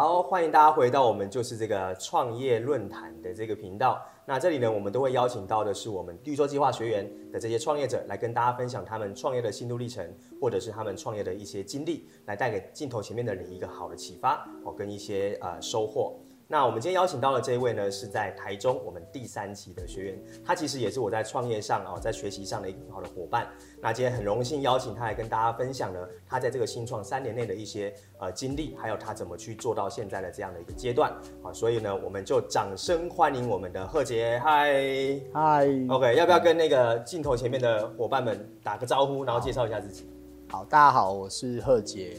好，欢迎大家回到我们就是这个创业论坛的这个频道。那这里呢，我们都会邀请到的是我们绿洲计划学员的这些创业者，来跟大家分享他们创业的心路历程，或者是他们创业的一些经历，来带给镜头前面的你一个好的启发哦，跟一些呃收获。那我们今天邀请到的这一位呢，是在台中我们第三期的学员，他其实也是我在创业上哦，在学习上的一个很好的伙伴。那今天很荣幸邀请他来跟大家分享呢，他在这个新创三年内的一些呃经历，还有他怎么去做到现在的这样的一个阶段。好，所以呢，我们就掌声欢迎我们的贺杰。嗨，嗨，OK，要不要跟那个镜头前面的伙伴们打个招呼，然后介绍一下自己？好，大家好，我是贺杰。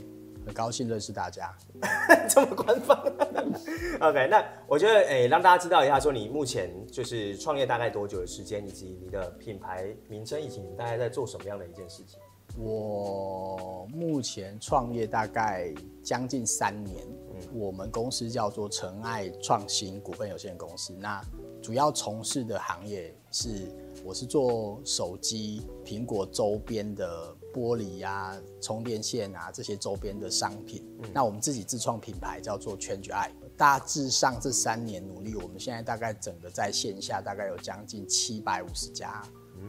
很高兴认识大家，这么官方。OK，那我觉得，哎、欸，让大家知道一下，说你目前就是创业大概多久的时间，以及你的品牌名称，以及你大概在做什么样的一件事情？我目前创业大概将近三年，嗯，我们公司叫做诚爱创新股份有限公司，那主要从事的行业是，我是做手机、苹果周边的。玻璃啊，充电线啊，这些周边的商品。嗯、那我们自己自创品牌叫做 Change I。大致上这三年努力，我们现在大概整个在线下大概有将近七百五十家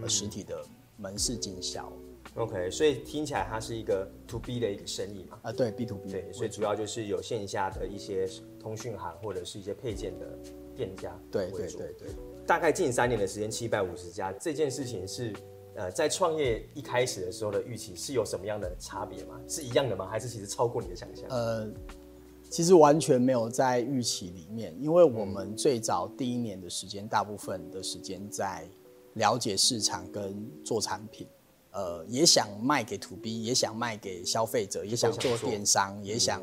实体的门市经销。OK，所以听起来它是一个 To B 的一个生意嘛？啊，对，B to B。对，所以主要就是有线下的一些通讯行或者是一些配件的店家。对对对对。大概近三年的时间，七百五十家，这件事情是。呃，在创业一开始的时候的预期是有什么样的差别吗？是一样的吗？还是其实超过你的想象？呃，其实完全没有在预期里面，因为我们最早第一年的时间，大部分的时间在了解市场跟做产品，呃，也想卖给 To B，也想卖给消费者，也想做电商，也想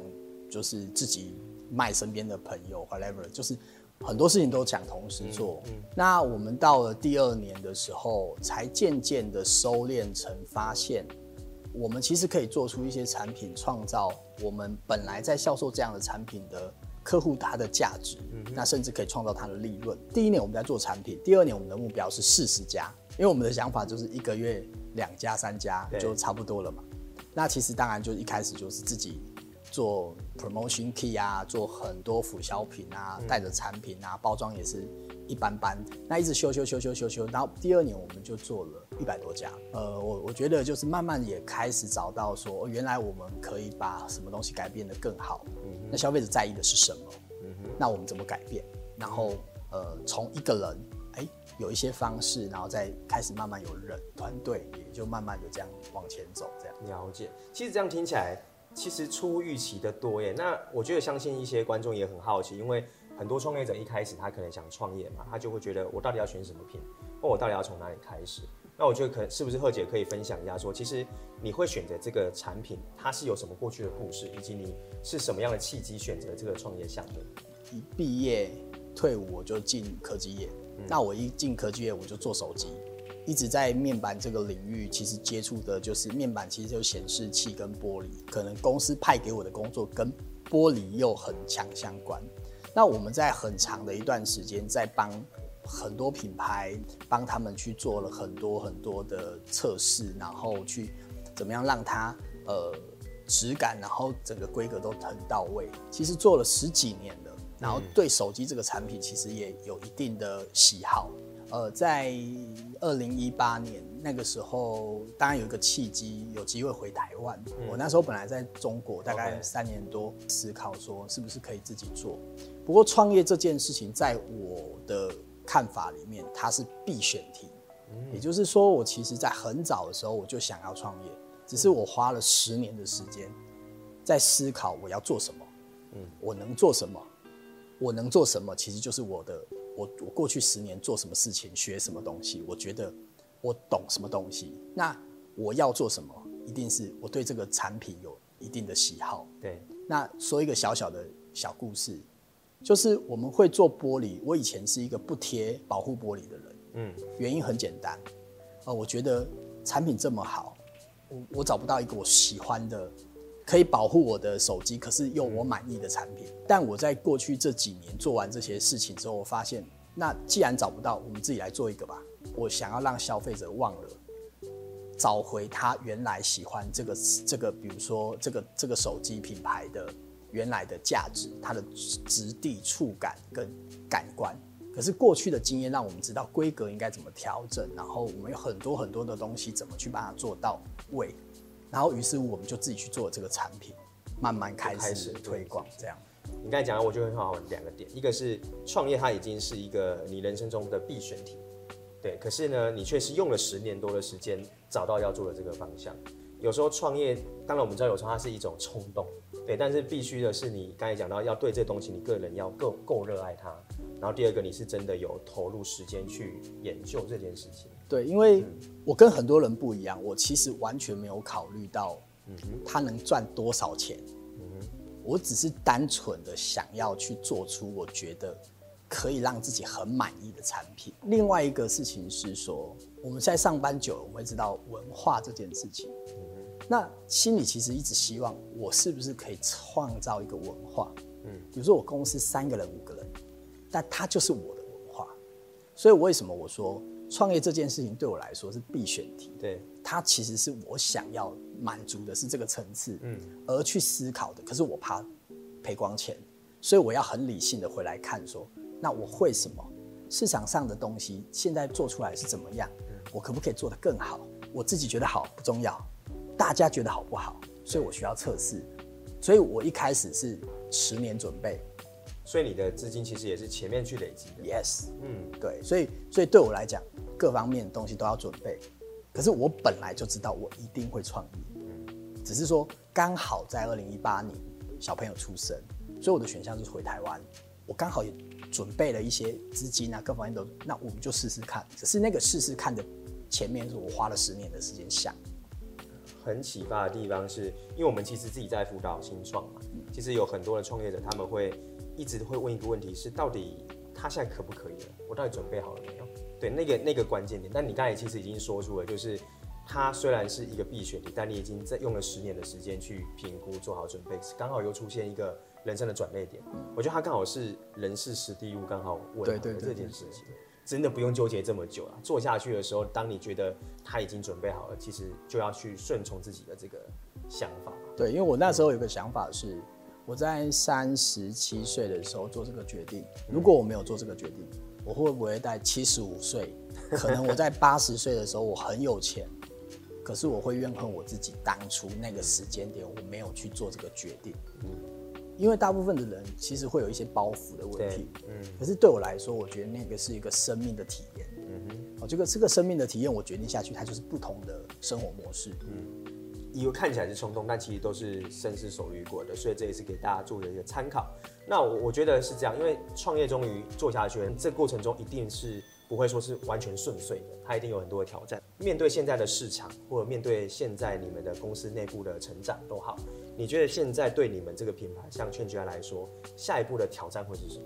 就是自己卖身边的朋友，whatever，就是。很多事情都想同时做，嗯嗯、那我们到了第二年的时候，才渐渐的收敛成发现，我们其实可以做出一些产品，创造我们本来在销售这样的产品的客户他的价值，嗯、那甚至可以创造他的利润。第一年我们在做产品，第二年我们的目标是四十家，因为我们的想法就是一个月两家三家就差不多了嘛。那其实当然就一开始就是自己。做 promotion key 啊，做很多辅销品啊，带着产品啊，包装也是一般般。那一直修修修修修修，然后第二年我们就做了一百多家。呃，我我觉得就是慢慢也开始找到说，原来我们可以把什么东西改变得更好。嗯，那消费者在意的是什么？嗯，那我们怎么改变？然后呃，从一个人哎有一些方式，然后再开始慢慢有人团队，也就慢慢的这样往前走。这样了解。其实这样听起来。其实出乎预期的多耶，那我觉得相信一些观众也很好奇，因为很多创业者一开始他可能想创业嘛，他就会觉得我到底要选什么品，或我到底要从哪里开始？那我觉得可能是不是贺姐可以分享一下说，说其实你会选择这个产品，它是有什么过去的故事，以及你是什么样的契机选择这个创业项目？一毕业退伍我就进科技业，嗯、那我一进科技业我就做手机。一直在面板这个领域，其实接触的就是面板，其实就显示器跟玻璃。可能公司派给我的工作跟玻璃又很强相关。那我们在很长的一段时间，在帮很多品牌帮他们去做了很多很多的测试，然后去怎么样让它呃质感，然后整个规格都很到位。其实做了十几年了，然后对手机这个产品其实也有一定的喜好。呃，在二零一八年那个时候，当然有一个契机，有机会回台湾。嗯、我那时候本来在中国，大概三年多，思考说是不是可以自己做。不过创业这件事情，在我的看法里面，它是必选题。嗯、也就是说，我其实在很早的时候我就想要创业，只是我花了十年的时间在思考我要做什么，嗯，我能做什么，我能做什么，其实就是我的。我我过去十年做什么事情，学什么东西，我觉得我懂什么东西。那我要做什么，一定是我对这个产品有一定的喜好。对。那说一个小小的小故事，就是我们会做玻璃。我以前是一个不贴保护玻璃的人。嗯。原因很简单，呃，我觉得产品这么好，我我找不到一个我喜欢的。可以保护我的手机，可是用我满意的产品。但我在过去这几年做完这些事情之后，我发现，那既然找不到，我们自己来做一个吧。我想要让消费者忘了，找回他原来喜欢这个这个，比如说这个这个手机品牌的原来的价值，它的质地、触感跟感官。可是过去的经验让我们知道规格应该怎么调整，然后我们有很多很多的东西怎么去把它做到位，然后于是我们就自己去做这个产品，慢慢开始推广这样。你刚才讲的，我觉得很好，两个点，一个是创业，它已经是一个你人生中的必选题，对。可是呢，你却是用了十年多的时间找到要做的这个方向。有时候创业，当然我们知道有时候它是一种冲动，对。但是必须的是，你刚才讲到要对这东西，你个人要够够热爱它。然后第二个，你是真的有投入时间去研究这件事情。对，因为我跟很多人不一样，我其实完全没有考虑到，嗯，他能赚多少钱。我只是单纯的想要去做出我觉得可以让自己很满意的产品。另外一个事情是说，我们在上班久了，我们会知道文化这件事情。那心里其实一直希望，我是不是可以创造一个文化？嗯，比如说我公司三个人、五个人，但他就是我的文化。所以为什么我说创业这件事情对我来说是必选题？对，它其实是我想要。满足的是这个层次，嗯，而去思考的。可是我怕赔光钱，所以我要很理性的回来看说，那我会什么？市场上的东西现在做出来是怎么样？我可不可以做得更好？我自己觉得好不重要，大家觉得好不好？所以我需要测试。所以我一开始是十年准备，所以你的资金其实也是前面去累积的。Yes，嗯，对，所以所以对我来讲，各方面的东西都要准备。可是我本来就知道我一定会创业，只是说刚好在二零一八年小朋友出生，所以我的选项就是回台湾。我刚好也准备了一些资金啊，各方面都，那我们就试试看。只是那个试试看的前面是我花了十年的时间想。很启发的地方是因为我们其实自己在辅导新创嘛，其实有很多的创业者他们会一直会问一个问题是，到底他现在可不可以了？我到底准备好了没有？对，那个那个关键点，但你刚才其实已经说出了，就是他虽然是一个必选题，但你已经在用了十年的时间去评估，做好准备，刚好又出现一个人生的转捩点。我觉得他刚好是人事时地物刚好吻合这件事情，真的不用纠结这么久了。做下去的时候，当你觉得他已经准备好了，其实就要去顺从自己的这个想法。对，因为我那时候有个想法是，我在三十七岁的时候做这个决定，如果我没有做这个决定。我会不会在七十五岁？可能我在八十岁的时候我很有钱，可是我会怨恨我自己当初那个时间点我没有去做这个决定。嗯，因为大部分的人其实会有一些包袱的问题。嗯，可是对我来说，我觉得那个是一个生命的体验。嗯哼，哦，这个这个生命的体验，我决定下去，它就是不同的生活模式。嗯。以为看起来是冲动，但其实都是深思熟虑过的，所以这也是给大家做的一个参考。那我我觉得是这样，因为创业终于做下去，这过程中一定是不会说是完全顺遂的，它一定有很多的挑战。面对现在的市场，或者面对现在你们的公司内部的成长都好，你觉得现在对你们这个品牌，像劝君来说，下一步的挑战会是什么？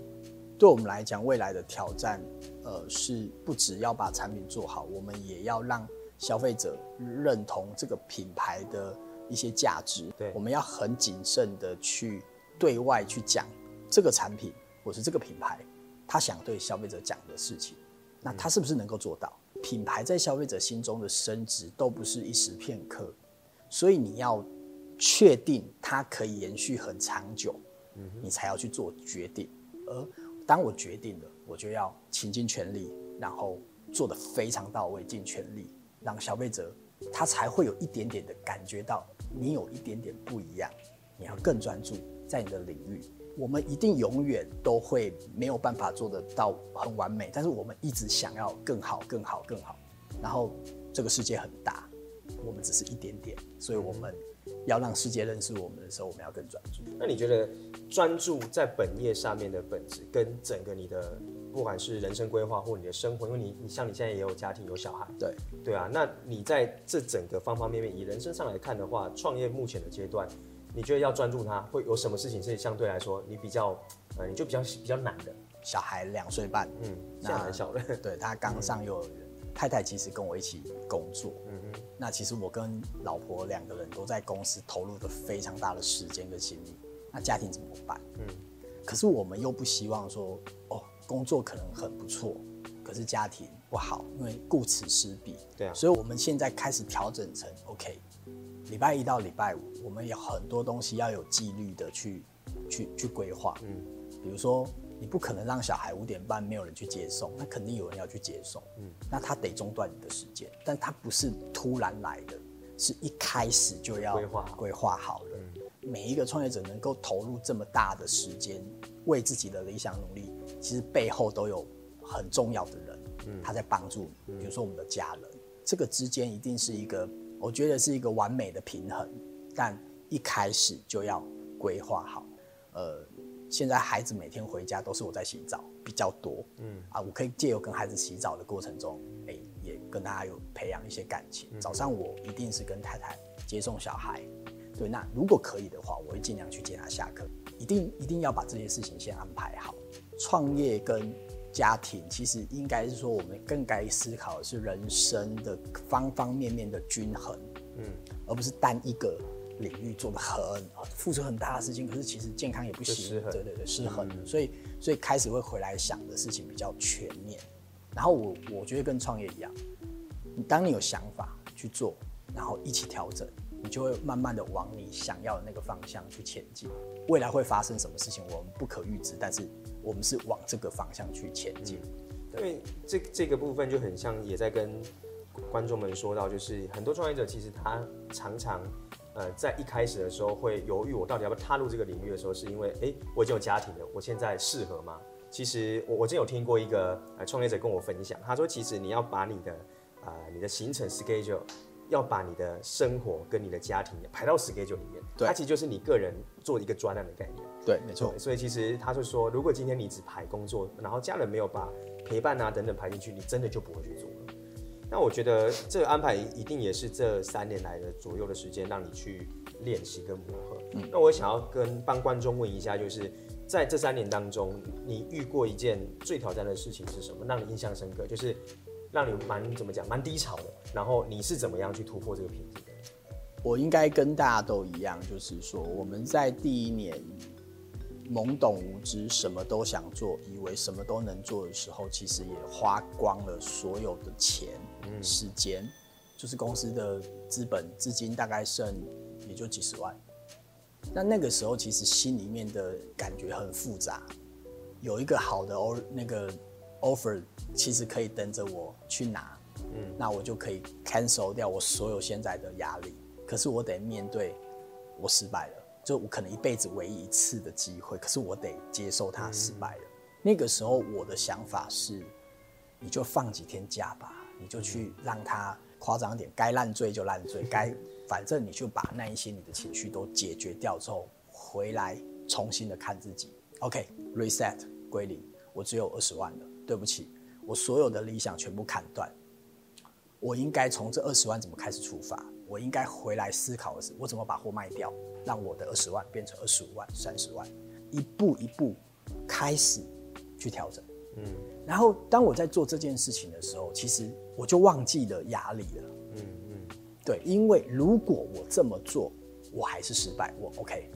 对我们来讲，未来的挑战，呃，是不只要把产品做好，我们也要让。消费者认同这个品牌的一些价值，对，我们要很谨慎的去对外去讲这个产品或是这个品牌，他想对消费者讲的事情，那他是不是能够做到？品牌在消费者心中的升值都不是一时片刻，所以你要确定它可以延续很长久，你才要去做决定。而当我决定了，我就要倾尽全力，然后做得非常到位，尽全力。让消费者他才会有一点点的感觉到你有一点点不一样，你要更专注在你的领域。我们一定永远都会没有办法做得到很完美，但是我们一直想要更好、更好、更好。然后这个世界很大，我们只是一点点，所以我们要让世界认识我们的时候，我们要更专注。那你觉得专注在本业上面的本质，跟整个你的？不管是人生规划或你的生活，因为你你像你现在也有家庭有小孩，对。对啊，那你在这整个方方面面以人生上来看的话，创业目前的阶段，你觉得要专注它，会有什么事情是相对来说你比较呃你就比较比较难的？小孩两岁半，嗯，那很小的，对他刚上幼儿园，嗯、太太其实跟我一起工作，嗯嗯，那其实我跟老婆两个人都在公司投入的非常大的时间跟精力，那家庭怎么办？嗯，可是我们又不希望说哦。工作可能很不错，可是家庭不好，因为顾此失彼。对啊，所以我们现在开始调整成 OK，礼拜一到礼拜五，我们有很多东西要有纪律的去去去规划。嗯，比如说你不可能让小孩五点半没有人去接送，那肯定有人要去接送。嗯，那他得中断你的时间，但他不是突然来的，是一开始就要规划规划好的。嗯，每一个创业者能够投入这么大的时间，为自己的理想努力，其实背后都有很重要的人，嗯，他在帮助你。比如说我们的家人，这个之间一定是一个，我觉得是一个完美的平衡，但一开始就要规划好。呃，现在孩子每天回家都是我在洗澡比较多，嗯啊，我可以借由跟孩子洗澡的过程中，哎，也跟大家有培养一些感情。早上我一定是跟太太接送小孩，对，那如果可以的话，我会尽量去接他下课。一定一定要把这些事情先安排好。创业跟家庭其实应该是说，我们更该思考的是人生的方方面面的均衡，嗯，而不是单一个领域做的很付出很大的事情，可是其实健康也不行，对对对，失衡，嗯，所以所以开始会回来想的事情比较全面。然后我我觉得跟创业一样，你当你有想法去做，然后一起调整。你就会慢慢的往你想要的那个方向去前进。未来会发生什么事情，我们不可预知，但是我们是往这个方向去前进。因为这这个部分就很像，也在跟观众们说到，就是很多创业者其实他常常呃在一开始的时候会犹豫，我到底要不要踏入这个领域的时候，是因为哎、欸，我已经有家庭了，我现在适合吗？其实我我真有听过一个呃创业者跟我分享，他说其实你要把你的啊、呃、你的行程 schedule。要把你的生活跟你的家庭排到 schedule 里面，对，它其实就是你个人做一个专案的概念。对，没错。所以其实他是说，如果今天你只排工作，然后家人没有把陪伴啊等等排进去，你真的就不会去做了。那我觉得这个安排一定也是这三年来的左右的时间，让你去练习跟磨合。嗯，那我想要跟帮观众问一下，就是在这三年当中，你遇过一件最挑战的事情是什么，让你印象深刻？就是。让你蛮怎么讲，蛮低潮的。然后你是怎么样去突破这个瓶颈的？我应该跟大家都一样，就是说我们在第一年懵懂无知，什么都想做，以为什么都能做的时候，其实也花光了所有的钱、嗯、时间，就是公司的资本资金大概剩也就几十万。那那个时候其实心里面的感觉很复杂，有一个好的哦那个。Offer 其实可以等着我去拿，嗯，那我就可以 cancel 掉我所有现在的压力。可是我得面对我失败了，就我可能一辈子唯一一次的机会，可是我得接受它失败了。嗯。那个时候我的想法是，你就放几天假吧，你就去让他夸张点，该烂醉就烂醉，该反正你就把那一些你的情绪都解决掉之后，回来重新的看自己。OK，reset 归零，我只有二十万了。对不起，我所有的理想全部砍断。我应该从这二十万怎么开始出发？我应该回来思考的是，我怎么把货卖掉，让我的二十万变成二十五万、三十万，一步一步开始去调整。嗯，然后当我在做这件事情的时候，其实我就忘记了压力了。嗯嗯，对，因为如果我这么做，我还是失败，我 OK，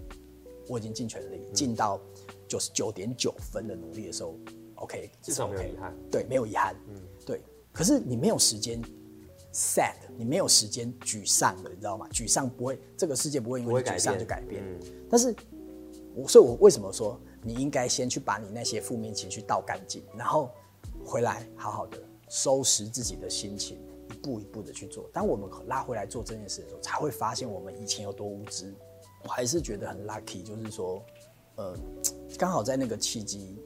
我已经尽全力，尽到九十九点九分的努力的时候。OK，至少没有遗憾。对，没有遗憾。嗯，对。可是你没有时间 sad，你没有时间沮丧的，你知道吗？沮丧不会，这个世界不会因为沮丧就改变。嗯。但是，我所以，我为什么说你应该先去把你那些负面情绪倒干净，然后回来好好的收拾自己的心情，一步一步的去做。当我们拉回来做这件事的时候，才会发现我们以前有多无知。我还是觉得很 lucky，就是说，呃，刚好在那个契机。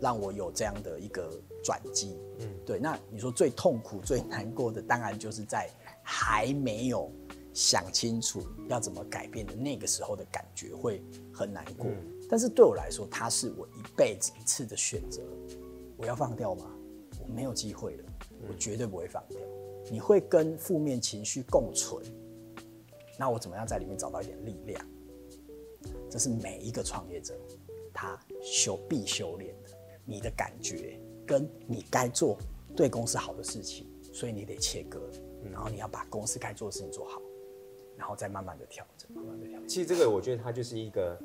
让我有这样的一个转机，嗯，对。那你说最痛苦、最难过的，当然就是在还没有想清楚要怎么改变的那个时候的感觉会很难过。嗯，但是对我来说，它是我一辈子一次的选择。我要放掉吗？我没有机会了，我绝对不会放掉。你会跟负面情绪共存，那我怎么样在里面找到一点力量？这是每一个创业者他修必修炼的。你的感觉跟你该做对公司好的事情，所以你得切割，然后你要把公司该做的事情做好，然后再慢慢的调整，慢慢的调整。其实这个我觉得它就是一个，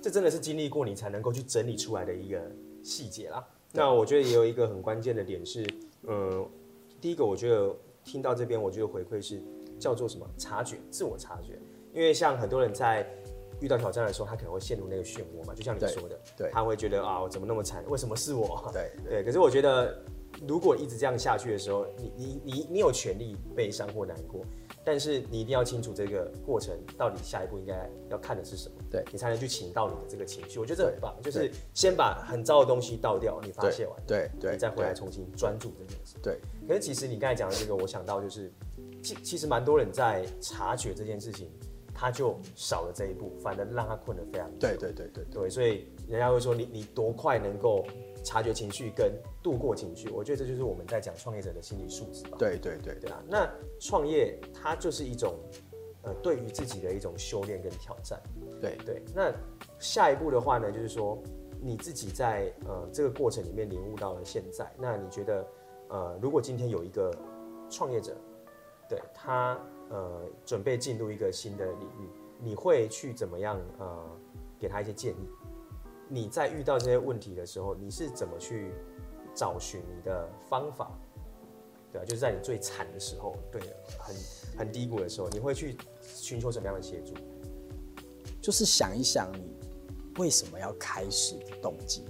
这真的是经历过你才能够去整理出来的一个细节啦。那我觉得也有一个很关键的点是，嗯，第一个我觉得听到这边，我觉得回馈是叫做什么？察觉，自我察觉。因为像很多人在遇到挑战的时候，他可能会陷入那个漩涡嘛，就像你说的，对，他会觉得啊，我怎么那么惨？为什么是我？对对。可是我觉得，如果一直这样下去的时候，你你你你有权利悲伤或难过。但是你一定要清楚这个过程到底下一步应该要看的是什么，对你才能去请到你的这个情绪。我觉得这很棒，就是先把很糟的东西倒掉，你发泄完，对对，你再回来重新专注这件事。对。可是其实你刚才讲的这个，我想到就是，其其实蛮多人在察觉这件事情，他就少了这一步，反而让他困得非常久。对对对对对，所以人家会说你你多快能够。察觉情绪跟度过情绪，我觉得这就是我们在讲创业者的心理素质吧。对对对对啊，那创业它就是一种呃对于自己的一种修炼跟挑战。对对，那下一步的话呢，就是说你自己在呃这个过程里面领悟到了现在，那你觉得呃如果今天有一个创业者，对他呃准备进入一个新的领域，你会去怎么样呃给他一些建议？你在遇到这些问题的时候，你是怎么去找寻你的方法？对啊，就是在你最惨的时候，对，很很低谷的时候，你会去寻求什么样的协助？就是想一想你为什么要开始的动机。